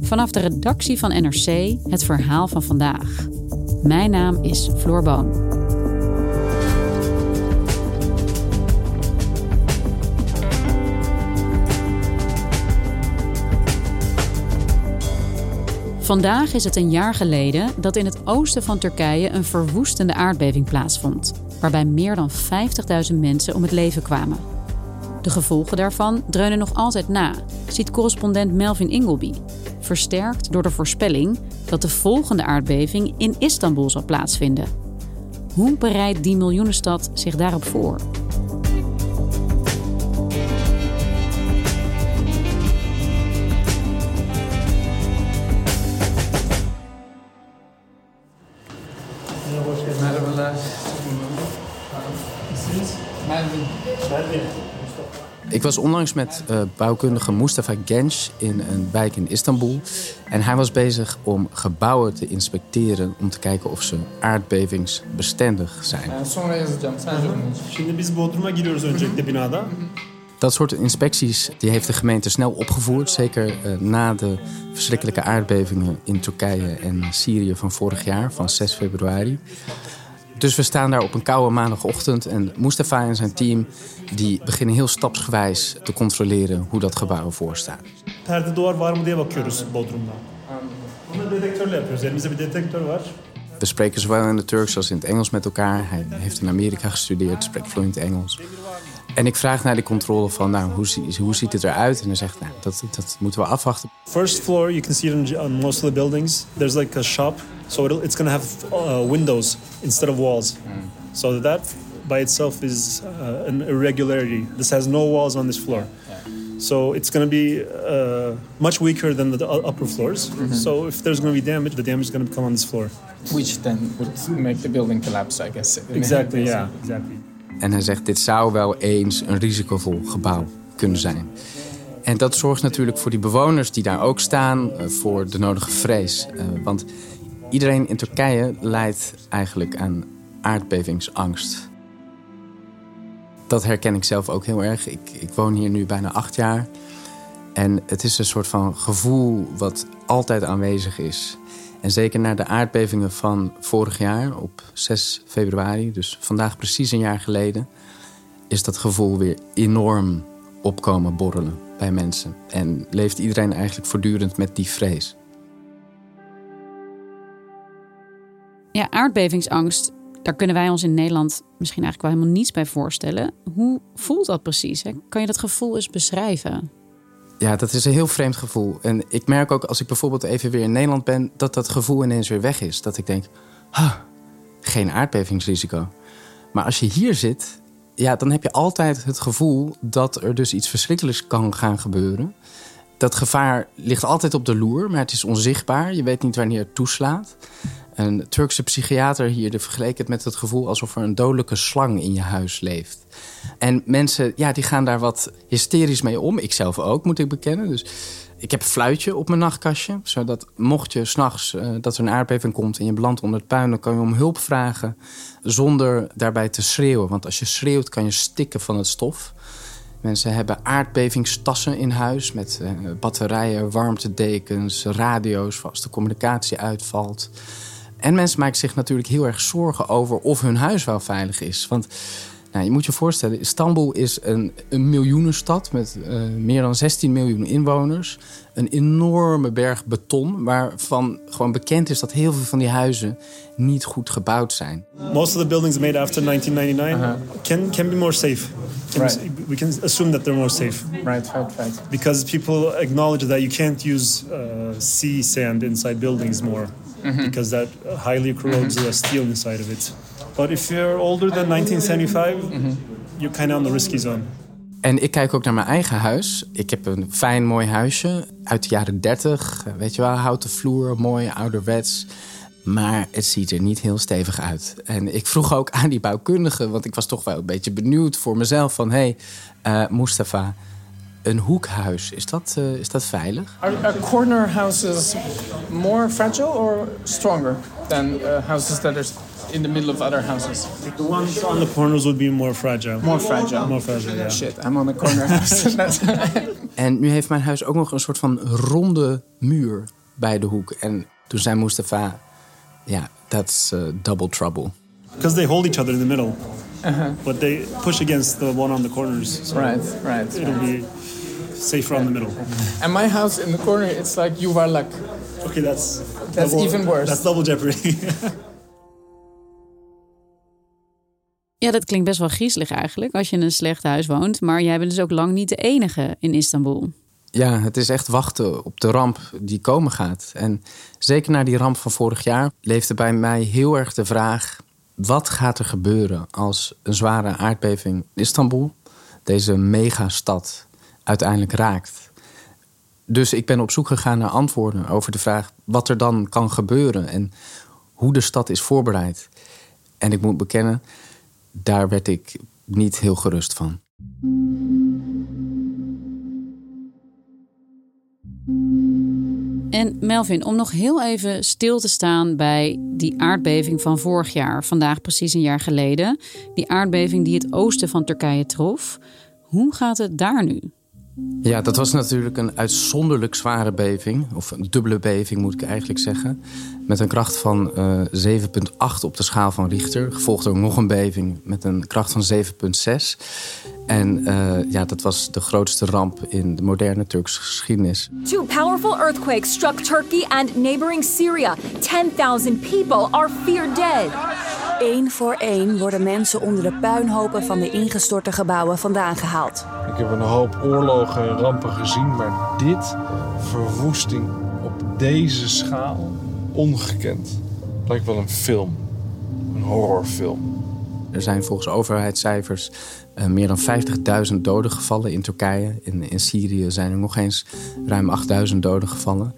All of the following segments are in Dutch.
Vanaf de redactie van NRC het verhaal van vandaag. Mijn naam is Floor Boon. Vandaag is het een jaar geleden dat in het oosten van Turkije een verwoestende aardbeving plaatsvond, waarbij meer dan 50.000 mensen om het leven kwamen. De gevolgen daarvan dreunen nog altijd na, ziet correspondent Melvin Ingleby, versterkt door de voorspelling dat de volgende aardbeving in Istanbul zal plaatsvinden. Hoe bereidt die miljoenenstad zich daarop voor? Ik was onlangs met uh, bouwkundige Mustafa Genç in een wijk in Istanbul. En hij was bezig om gebouwen te inspecteren om te kijken of ze aardbevingsbestendig zijn. Binada. Dat soort inspecties die heeft de gemeente snel opgevoerd. Zeker uh, na de verschrikkelijke aardbevingen in Turkije en Syrië van vorig jaar, van 6 februari. Dus we staan daar op een koude maandagochtend en Mustafa en zijn team die beginnen heel stapsgewijs te controleren hoe dat gebouw ervoor staat. Perde duvar var mı diye bakıyoruz Bodrum'da. Bunu dedektörle yapıyoruz. Elimizde bir dedektör var. We spreken zowel in het Turks als in het Engels met elkaar. Hij heeft in Amerika gestudeerd, spreekt vloeiend Engels. En ik vraag naar de controle van, nou, hoe, hoe ziet het eruit? En hij zegt, nou, dat, dat moeten we afwachten. First floor, you can see it in on most of the buildings. There's like a shop, so it'll, it's going to have uh, windows instead of walls. So that by itself is uh, an irregularity. This has no walls on this floor. So it's going to be uh, much weaker than the upper floors. So if there's going to be damage, the damage is going to come on this floor. Which then would make the building collapse, I guess. Exactly, yeah, exactly. En hij zegt, dit zou wel eens een risicovol gebouw kunnen zijn. En dat zorgt natuurlijk voor die bewoners die daar ook staan, uh, voor de nodige vrees. Uh, want iedereen in Turkije lijdt eigenlijk aan aardbevingsangst. Dat herken ik zelf ook heel erg. Ik, ik woon hier nu bijna acht jaar. En het is een soort van gevoel wat altijd aanwezig is. En zeker na de aardbevingen van vorig jaar op 6 februari, dus vandaag precies een jaar geleden, is dat gevoel weer enorm opkomen borrelen bij mensen. En leeft iedereen eigenlijk voortdurend met die vrees. Ja, aardbevingsangst, daar kunnen wij ons in Nederland misschien eigenlijk wel helemaal niets bij voorstellen. Hoe voelt dat precies? Hè? Kan je dat gevoel eens beschrijven? Ja, dat is een heel vreemd gevoel. En ik merk ook als ik bijvoorbeeld even weer in Nederland ben, dat dat gevoel ineens weer weg is. Dat ik denk, geen aardbevingsrisico. Maar als je hier zit, ja, dan heb je altijd het gevoel dat er dus iets verschrikkelijks kan gaan gebeuren. Dat gevaar ligt altijd op de loer, maar het is onzichtbaar. Je weet niet wanneer het toeslaat. Een Turkse psychiater hier vergeleek het met het gevoel alsof er een dodelijke slang in je huis leeft. En mensen, ja, die gaan daar wat hysterisch mee om. Ik zelf ook, moet ik bekennen. Dus ik heb een fluitje op mijn nachtkastje. Zodat mocht je s'nachts uh, dat er een aardbeving komt en je belandt onder het puin, dan kan je om hulp vragen zonder daarbij te schreeuwen. Want als je schreeuwt, kan je stikken van het stof. Mensen hebben aardbevingstassen in huis met uh, batterijen, warmtedekens, radio's, als de communicatie uitvalt. En mensen maken zich natuurlijk heel erg zorgen over of hun huis wel veilig is. Want Nou, je moet je voorstellen, Istanbul is een, een miljoenenstad met uh, meer dan 16 miljoen inwoners. Een enorme berg beton, waarvan gewoon bekend is dat heel veel van die huizen niet goed gebouwd zijn. Most of the buildings made after 1999 uh-huh. can, can be more safe. Can right. we, we can assume that they're more safe. Right, right, right. Because people acknowledge that you can't use uh, sea sand inside buildings more. Mm-hmm. Because that highly corrodes mm-hmm. the steel inside of it. But if you're older than 1975, mm-hmm. you're kind of on the risky zone. En ik kijk ook naar mijn eigen huis. Ik heb een fijn, mooi huisje uit de jaren 30. Weet je wel, houten vloer, mooi, ouderwets. Maar het ziet er niet heel stevig uit. En ik vroeg ook aan die bouwkundige, want ik was toch wel een beetje benieuwd voor mezelf: van hé, hey, uh, Mustafa, een hoekhuis, is dat, uh, is dat veilig? Are, are corner houses more fragile or stronger than uh, houses that are in the middle of other houses? The ones on the corners would be more fragile. More fragile? More fragile, yeah. Shit, I'm on the corner house. en nu heeft mijn huis ook nog een soort van ronde muur bij de hoek. En toen zei Mustafa, ja, yeah, that's uh, double trouble. Because they hold each other in the middle. Uh-huh. But they push against the one on the corners. So right, right. It'll be safer on the middle. And my house in the corner, it's like you are Yuvarlak. Okay, that's... That's double, even worse. That's double jeopardy. Ja, dat klinkt best wel griezelig eigenlijk als je in een slecht huis woont. Maar jij bent dus ook lang niet de enige in Istanbul. Ja, het is echt wachten op de ramp die komen gaat. En zeker na die ramp van vorig jaar leefde bij mij heel erg de vraag: wat gaat er gebeuren als een zware aardbeving Istanbul, deze megastad, uiteindelijk raakt? Dus ik ben op zoek gegaan naar antwoorden over de vraag wat er dan kan gebeuren en hoe de stad is voorbereid. En ik moet bekennen, daar werd ik niet heel gerust van. En Melvin, om nog heel even stil te staan bij die aardbeving van vorig jaar, vandaag precies een jaar geleden. Die aardbeving die het oosten van Turkije trof. Hoe gaat het daar nu? Ja, dat was natuurlijk een uitzonderlijk zware beving. Of een dubbele beving moet ik eigenlijk zeggen. Met een kracht van uh, eh, 7,8 op de schaal van Richter. Gevolgd door nog een beving met een kracht van 7,6. En uh, ja, dat was de grootste ramp in de moderne Turkse geschiedenis. Two powerful earthquakes struck Turkey and neighboring Syria. 10,000 people are feared dead. Eén voor één worden mensen onder de puinhopen van de ingestorte gebouwen vandaan gehaald. Ik heb een hoop oorlogen en rampen gezien, maar dit, verwoesting op deze schaal, ongekend. Lijkt wel een film, een horrorfilm. Er zijn volgens overheidscijfers uh, meer dan 50.000 doden gevallen in Turkije. In, in Syrië zijn er nog eens ruim 8.000 doden gevallen.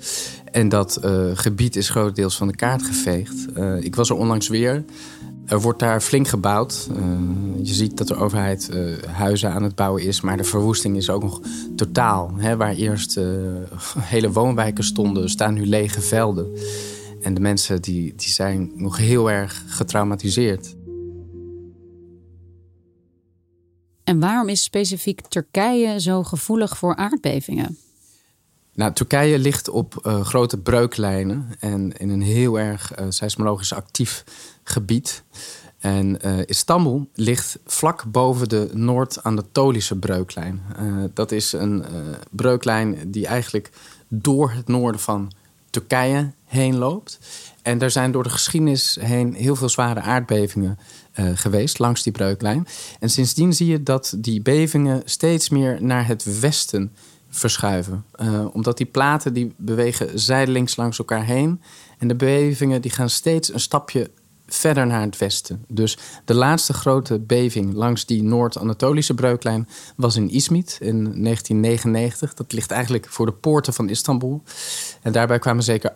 En dat uh, gebied is grotendeels van de kaart geveegd. Uh, ik was er onlangs weer. Er wordt daar flink gebouwd. Uh, je ziet dat de overheid uh, huizen aan het bouwen is, maar de verwoesting is ook nog totaal. Hè, waar eerst uh, hele woonwijken stonden, staan nu lege velden. En de mensen die, die zijn nog heel erg getraumatiseerd. En waarom is specifiek Turkije zo gevoelig voor aardbevingen? Nou, Turkije ligt op uh, grote breuklijnen en in een heel erg uh, seismologisch actief gebied. En uh, Istanbul ligt vlak boven de Noord-Anatolische breuklijn. dat is een breuklijn die eigenlijk door het noorden van Turkije heen loopt. En er zijn door de geschiedenis heen heel veel zware aardbevingen geweest langs die breuklijn. En sindsdien zie je dat die bevingen steeds meer naar het westen verschuiven. Uh, omdat die platen die bewegen zijdelings langs elkaar heen. En de bevingen die gaan steeds een stapje verder naar het westen. Dus de laatste grote beving langs die Noord-Anatolische breuklijn was in Izmit in 1999. Dat ligt eigenlijk voor de poorten van Istanbul. En daarbij kwamen zeker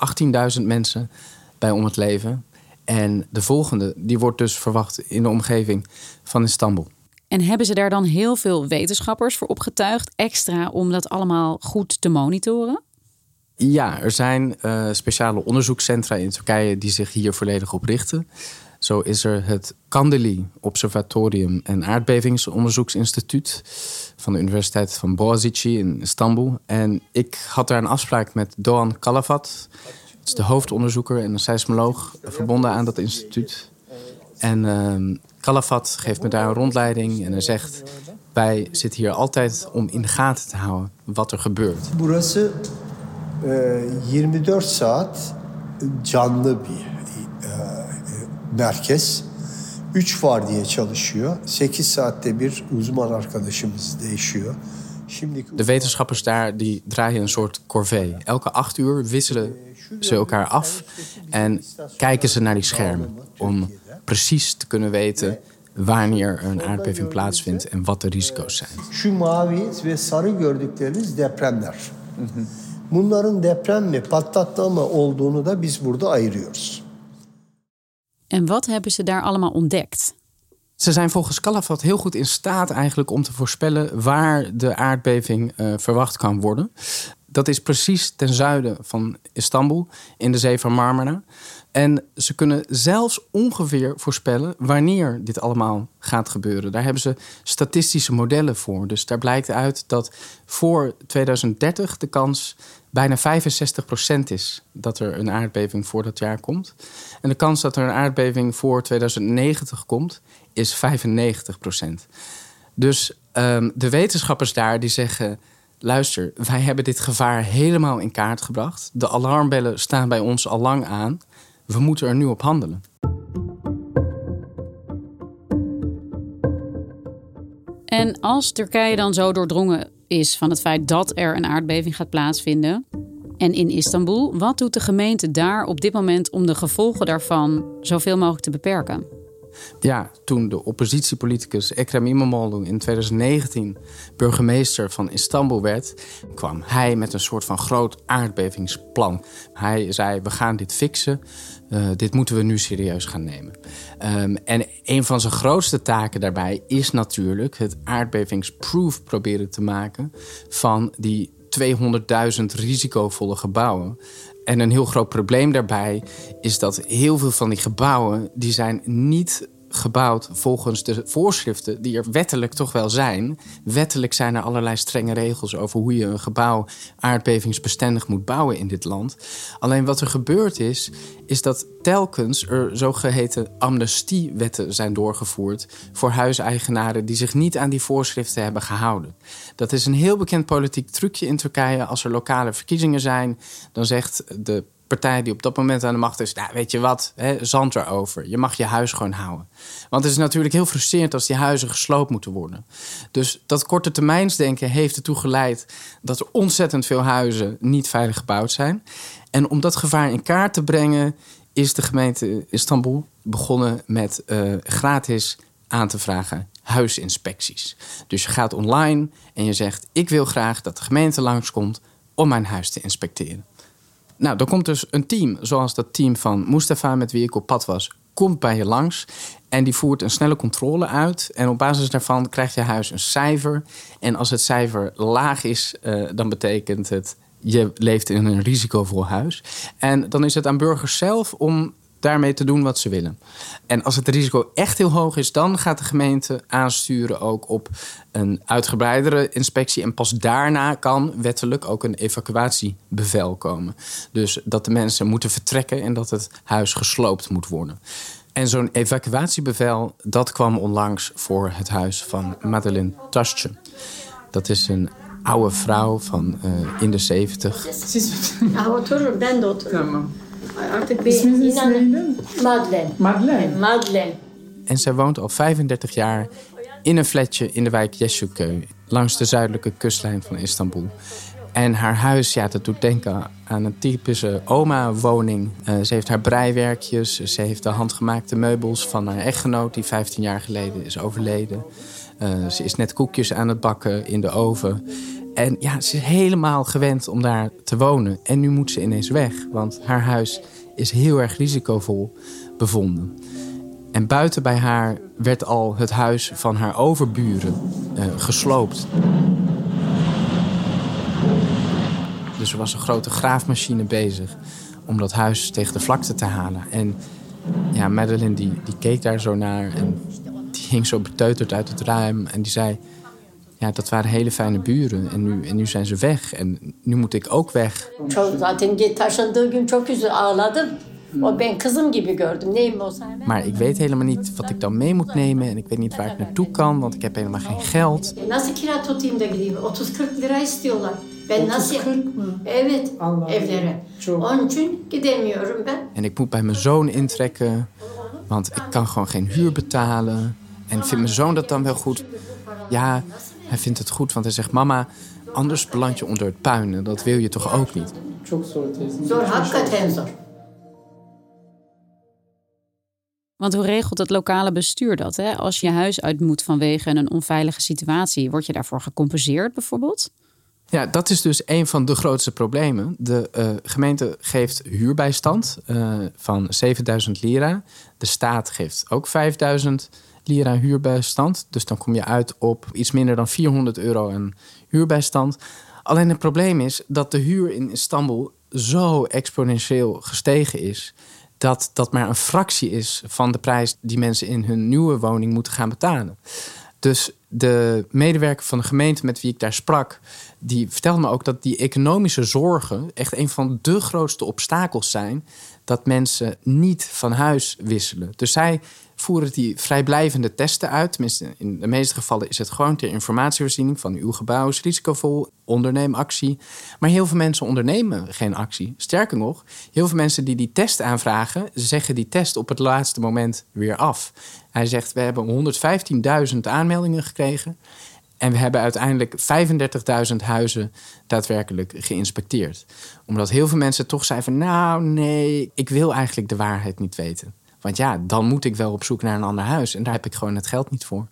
18.000 mensen bij om het leven. En de volgende, die wordt dus verwacht in de omgeving van Istanbul. En hebben ze daar dan heel veel wetenschappers voor opgetuigd, extra om dat allemaal goed te monitoren? Ja, er zijn uh, speciale onderzoekscentra in Turkije die zich hier volledig op richten. Zo is er het Kandili Observatorium en Aardbevingsonderzoeksinstituut van de Universiteit van Boğaziçi in Istanbul. En ik had daar een afspraak met Doğan Kalafat. Is de hoofdonderzoeker en een seismoloog verbonden aan dat instituut. En uh, Calafat geeft me daar een rondleiding en hij zegt... wij zitten hier altijd om in de gaten te houden wat er gebeurt. Burası e, 24 saat canlı bir e, merkez. 3 vardiya çalışıyor. 8 saatte bir uzman arkadaşımız değişiyor. De wetenschappers daar die draaien een soort corvée. Elke acht uur wisselen ze elkaar af en kijken ze naar die schermen om precies te kunnen weten wanneer een aardbeving plaatsvindt en wat de risico's zijn. Şu mavi ve sarı gördükleriniz depremler. Bunların deprem mi patlatma mı olduğunu da biz burada ayırıyoruz. En wat hebben ze daar allemaal ontdekt? Ze zijn volgens Calafat heel goed in staat eigenlijk om te voorspellen waar de aardbeving uh, verwacht kan worden. Dat is precies ten zuiden van Istanbul, in de zee van Marmara. En ze kunnen zelfs ongeveer voorspellen wanneer dit allemaal gaat gebeuren. Daar hebben ze statistische modellen voor. Dus daar blijkt uit dat voor 2030 de kans bijna 65% is dat er een aardbeving voor dat jaar komt. En de kans dat er een aardbeving voor 2090 komt, is 95%. Dus um, de wetenschappers daar die zeggen luister, wij hebben dit gevaar helemaal in kaart gebracht. De alarmbellen staan bij ons al lang aan. We moeten er nu op handelen. En als Turkije dan zo doordrongen is van het feit dat er een aardbeving gaat plaatsvinden. En in Istanbul, wat doet de gemeente daar op dit moment om de gevolgen daarvan zoveel mogelijk te beperken? Ja, toen de oppositiepoliticus Ekrem İmamoğlu in 2019 burgemeester van Istanbul werd, kwam hij met een soort van groot aardbevingsplan. Hij zei: We gaan dit fixen. Uh, dit moeten we nu serieus gaan nemen. Um, en een van zijn grootste taken daarbij is natuurlijk het aardbevingsproof proberen te maken van die 200.000 risicovolle gebouwen. En een heel groot probleem daarbij is dat heel veel van die gebouwen... die zijn niet gebouwd volgens de voorschriften die er wettelijk toch wel zijn. Wettelijk zijn er allerlei strenge regels over hoe je een gebouw aardbevingsbestendig moet bouwen in dit land. Alleen wat er gebeurd is, is dat telkens er zogeheten amnestiewetten zijn doorgevoerd voor huiseigenaren die zich niet aan die voorschriften hebben gehouden. Dat is een heel bekend politiek trucje in Turkije. Als er lokale verkiezingen zijn, dan zegt de partij die op dat moment aan de macht is, nou, weet je wat, hè, zand erover. Je mag je huis gewoon houden. Want het is natuurlijk heel frustrerend als die huizen gesloopt moeten worden. Dus dat korte termijnsdenken heeft ertoe geleid dat er ontzettend veel huizen niet veilig gebouwd zijn. En om dat gevaar in kaart te brengen, is de gemeente Istanbul begonnen met uh, gratis aan te vragen huisinspecties. Dus je gaat online en je zegt: Ik wil graag dat de gemeente langskomt om mijn huis te inspecteren. Nou, dan komt dus een team, zoals dat team van Mustafa, met wie ik op pad was, komt bij je langs. En die voert een snelle controle uit. En op basis daarvan krijgt je huis een cijfer. En als het cijfer laag is, uh, dan betekent het je leeft in een risicovol huis. En dan is het aan burgers zelf om daarmee te doen wat ze willen. En als het risico echt heel hoog is, dan gaat de gemeente aansturen ook op een uitgebreidere inspectie. En pas daarna kan wettelijk ook een evacuatiebevel komen. Dus dat de mensen moeten vertrekken en dat het huis gesloopt moet worden. En zo'n evacuatiebevel, dat kwam onlangs voor het huis van Madeleine Tasje. Dat is een oude vrouw van uh, in de zeventig. Artık bir inanın. Madeleine. Madeleine. Madeleine. En zij woont al 35 jaar in een flatje in de wijk Yeşilköy, langs de zuidelijke kustlijn van Istanbul. En haar huis, ja, dat doet denken aan een typische oma-woning. Uh, ze heeft haar breiwerkjes, ze heeft de handgemaakte meubels van haar echtgenoot... die 15 jaar geleden is overleden. Uh, ze is net koekjes aan het bakken in de oven. En ja, ze is helemaal gewend om daar te wonen. En nu moet ze ineens weg, want haar huis is heel erg risicovol bevonden. En buiten bij haar werd al het huis van haar overburen uh, gesloopt. Dus er was een grote graafmachine bezig om dat huis tegen de vlakte te halen. En ja, Madeline die, die keek daar zo naar en die hing zo beteuterd uit het ruim. En die zei, ja, dat waren hele fijne buren. En nu, en nu zijn ze weg. En nu moet ik ook weg. Maar ik weet helemaal niet wat ik dan mee moet nemen. En ik weet niet waar ik naartoe kan, want ik heb helemaal geen geld. Nasıl kira tutayım da gideyim? 30-40 lira istiyorlar. Ben nasıl... 30-40 mı? Evet, Allah evlere. Çok. Onun için gidemiyorum ben. En ik moet bij mijn zoon intrekken, want ik kan gewoon geen huur betalen. En vindt mijn zoon dat dan wel goed? Ja, hij vindt het goed, want hij zegt: Mama, anders beland je onder het puin. En dat wil je toch ook niet? Want hoe regelt het lokale bestuur dat? Hè? Als je huis uit moet vanwege een onveilige situatie, word je daarvoor gecompenseerd bijvoorbeeld? Ja, dat is dus een van de grootste problemen. De eh, gemeente geeft huurbijstand eh, van 7000 lira. De staat geeft ook 5000 lira huurbijstand. Dus dan kom je uit op iets minder dan 400 euro aan huurbijstand. Alleen het probleem is dat de huur in Istanbul zo exponentieel gestegen is. Dat dat maar een fractie is van de prijs die mensen in hun nieuwe woning moeten gaan betalen. Dus de medewerker van de gemeente met wie ik daar sprak, die vertelde me ook dat die economische zorgen echt een van de grootste obstakels zijn dat mensen niet van huis wisselen. Dus zij voeren die vrijblijvende testen uit. Tenminste, in de meeste gevallen is het gewoon ter informatievoorziening van uw gebouw is risicovol, onderneem actie. Maar heel veel mensen ondernemen geen actie. Sterker nog, heel veel mensen die die test aanvragen, zeggen die test op het laatste moment weer af. Hij zegt, we hebben 115.000 aanmeldingen gekregen. En we hebben uiteindelijk 35.000 huizen daadwerkelijk geïnspecteerd. Omdat heel veel mensen toch zeiden van... nou, nee, ik wil eigenlijk de waarheid niet weten. Want ja, dan moet ik wel op zoek naar een ander huis. En daar heb ik gewoon het geld niet voor.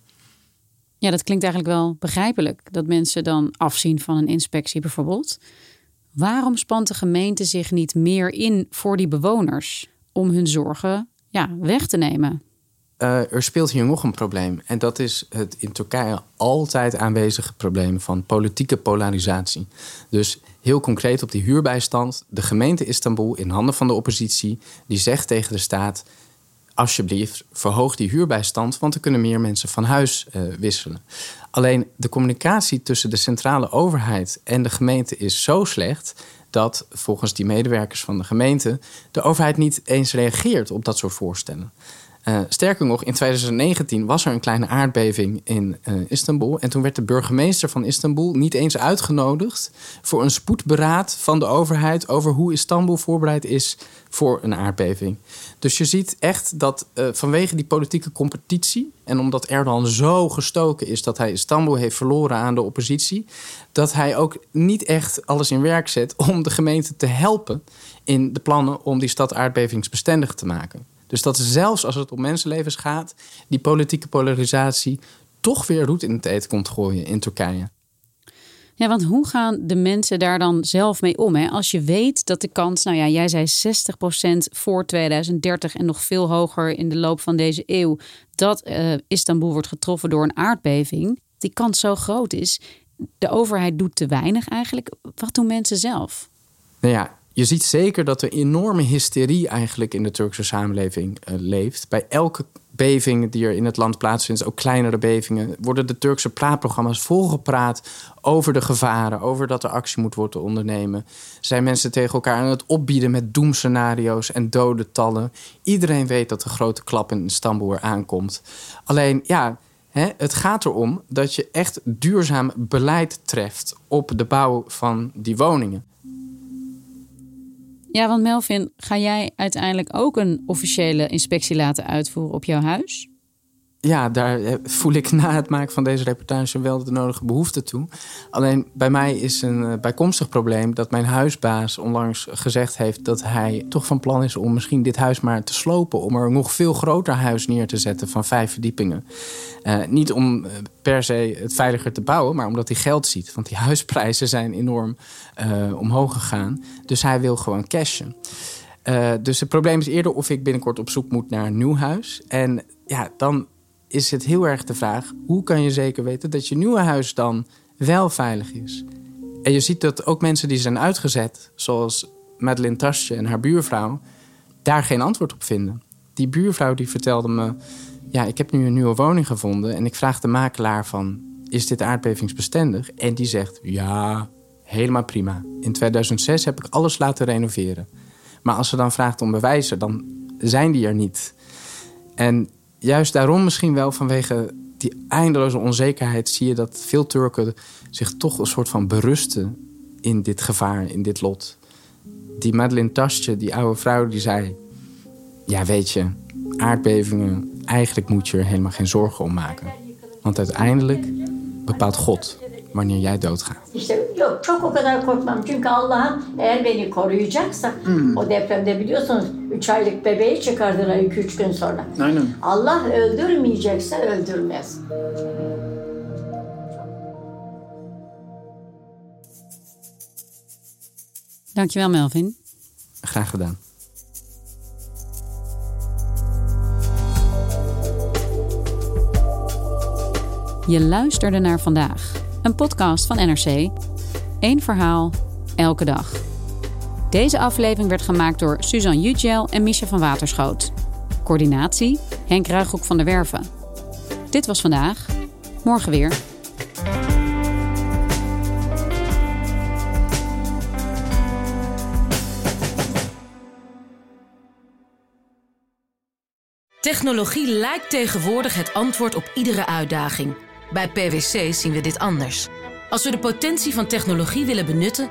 Ja, dat klinkt eigenlijk wel begrijpelijk. Dat mensen dan afzien van een inspectie bijvoorbeeld. Waarom spant de gemeente zich niet meer in voor die bewoners? Om hun zorgen ja, weg te nemen? Uh, er speelt hier nog een probleem. En dat is het in Turkije altijd aanwezige probleem van politieke polarisatie. Dus heel concreet op die huurbijstand. De gemeente Istanbul in handen van de oppositie, die zegt tegen de staat: alsjeblieft, verhoog die huurbijstand, want er kunnen meer mensen van huis uh, wisselen. Alleen de communicatie tussen de centrale overheid en de gemeente is zo slecht dat volgens die medewerkers van de gemeente de overheid niet eens reageert op dat soort voorstellen. Uh, sterker nog, in 2019 was er een kleine aardbeving in uh, Istanbul. En toen werd de burgemeester van Istanbul niet eens uitgenodigd voor een spoedberaad van de overheid over hoe Istanbul voorbereid is voor een aardbeving. Dus je ziet echt dat uh, vanwege die politieke competitie en omdat Erdogan zo gestoken is dat hij Istanbul heeft verloren aan de oppositie, dat hij ook niet echt alles in werk zet om de gemeente te helpen in de plannen om die stad aardbevingsbestendig te maken. Dus dat zelfs als het om mensenlevens gaat, die politieke polarisatie toch weer roet in het eten komt gooien in Turkije. Ja, want hoe gaan de mensen daar dan zelf mee om? Hè? Als je weet dat de kans, nou ja, jij zei 60% voor 2030 en nog veel hoger in de loop van deze eeuw, dat uh, Istanbul wordt getroffen door een aardbeving. Die kans zo groot is. De overheid doet te weinig eigenlijk. Wat doen mensen zelf? Nou ja, je ziet zeker dat er enorme hysterie eigenlijk in de Turkse samenleving uh, leeft. Bij elke beving die er in het land plaatsvindt, ook kleinere bevingen, worden de Turkse praatprogramma's volgepraat over de gevaren, over dat er actie moet worden ondernemen. Zijn mensen tegen elkaar aan het opbieden met doemscenario's en dodentallen. Iedereen weet dat de grote klap in Istanbul aankomt. Alleen ja. He, het gaat erom dat je echt duurzaam beleid treft op de bouw van die woningen. Ja, want Melvin, ga jij uiteindelijk ook een officiële inspectie laten uitvoeren op jouw huis? Ja, daar voel ik na het maken van deze reportage wel de nodige behoefte toe. Alleen bij mij is een bijkomstig probleem dat mijn huisbaas onlangs gezegd heeft dat hij toch van plan is om misschien dit huis maar te slopen. Om er een nog veel groter huis neer te zetten van vijf verdiepingen. Uh, niet om per se het veiliger te bouwen, maar omdat hij geld ziet. Want die huisprijzen zijn enorm omhoog gegaan. Dus hij wil gewoon cashen. Dus het probleem is eerder of ik binnenkort op zoek moet naar een nieuw huis. En ja, dan is het heel erg de vraag: hoe kan je zeker weten dat je nieuwe huis dan wel veilig is? En je ziet dat ook mensen die zijn uitgezet, zoals Madeleine Tasje en haar buurvrouw, daar geen antwoord op vinden. Die buurvrouw die vertelde me: Ja, ik heb nu een nieuwe woning gevonden en ik vraag de makelaar van: Is dit aardbevingsbestendig? En die zegt: Ja, helemaal prima. In 2006 heb ik alles laten renoveren. Maar als ze dan vraagt om bewijzen, dan zijn die er niet. En juist daarom misschien wel vanwege die eindeloze onzekerheid... zie je dat veel Turken zich toch een soort van berusten in dit gevaar, in dit lot. Die Madeleine Tasje, die oude vrouw, die zei... ja, weet je, aardbevingen, eigenlijk moet je er helemaal geen zorgen om maken. Want uiteindelijk bepaalt God wanneer jij doodgaat. İşte yok çok o kadar korkmam. Çünkü Allah'ım eğer beni koruyacaksa o depremde biliyorsunuz 3 aylık bebeği çıkardılar 2-3 gün sonra. Aynen. Allah öldürmeyecekse öldürmez. Dankjewel, Melvin. Graag gedaan. Je luisterde naar vandaag, een podcast van NRC. Eén verhaal, elke dag. Deze aflevering werd gemaakt door Suzanne Jutjel en Misha van Waterschoot. Coördinatie Henk Ruighoek van der Werven. Dit was vandaag. Morgen weer. Technologie lijkt tegenwoordig het antwoord op iedere uitdaging. Bij PwC zien we dit anders. Als we de potentie van technologie willen benutten,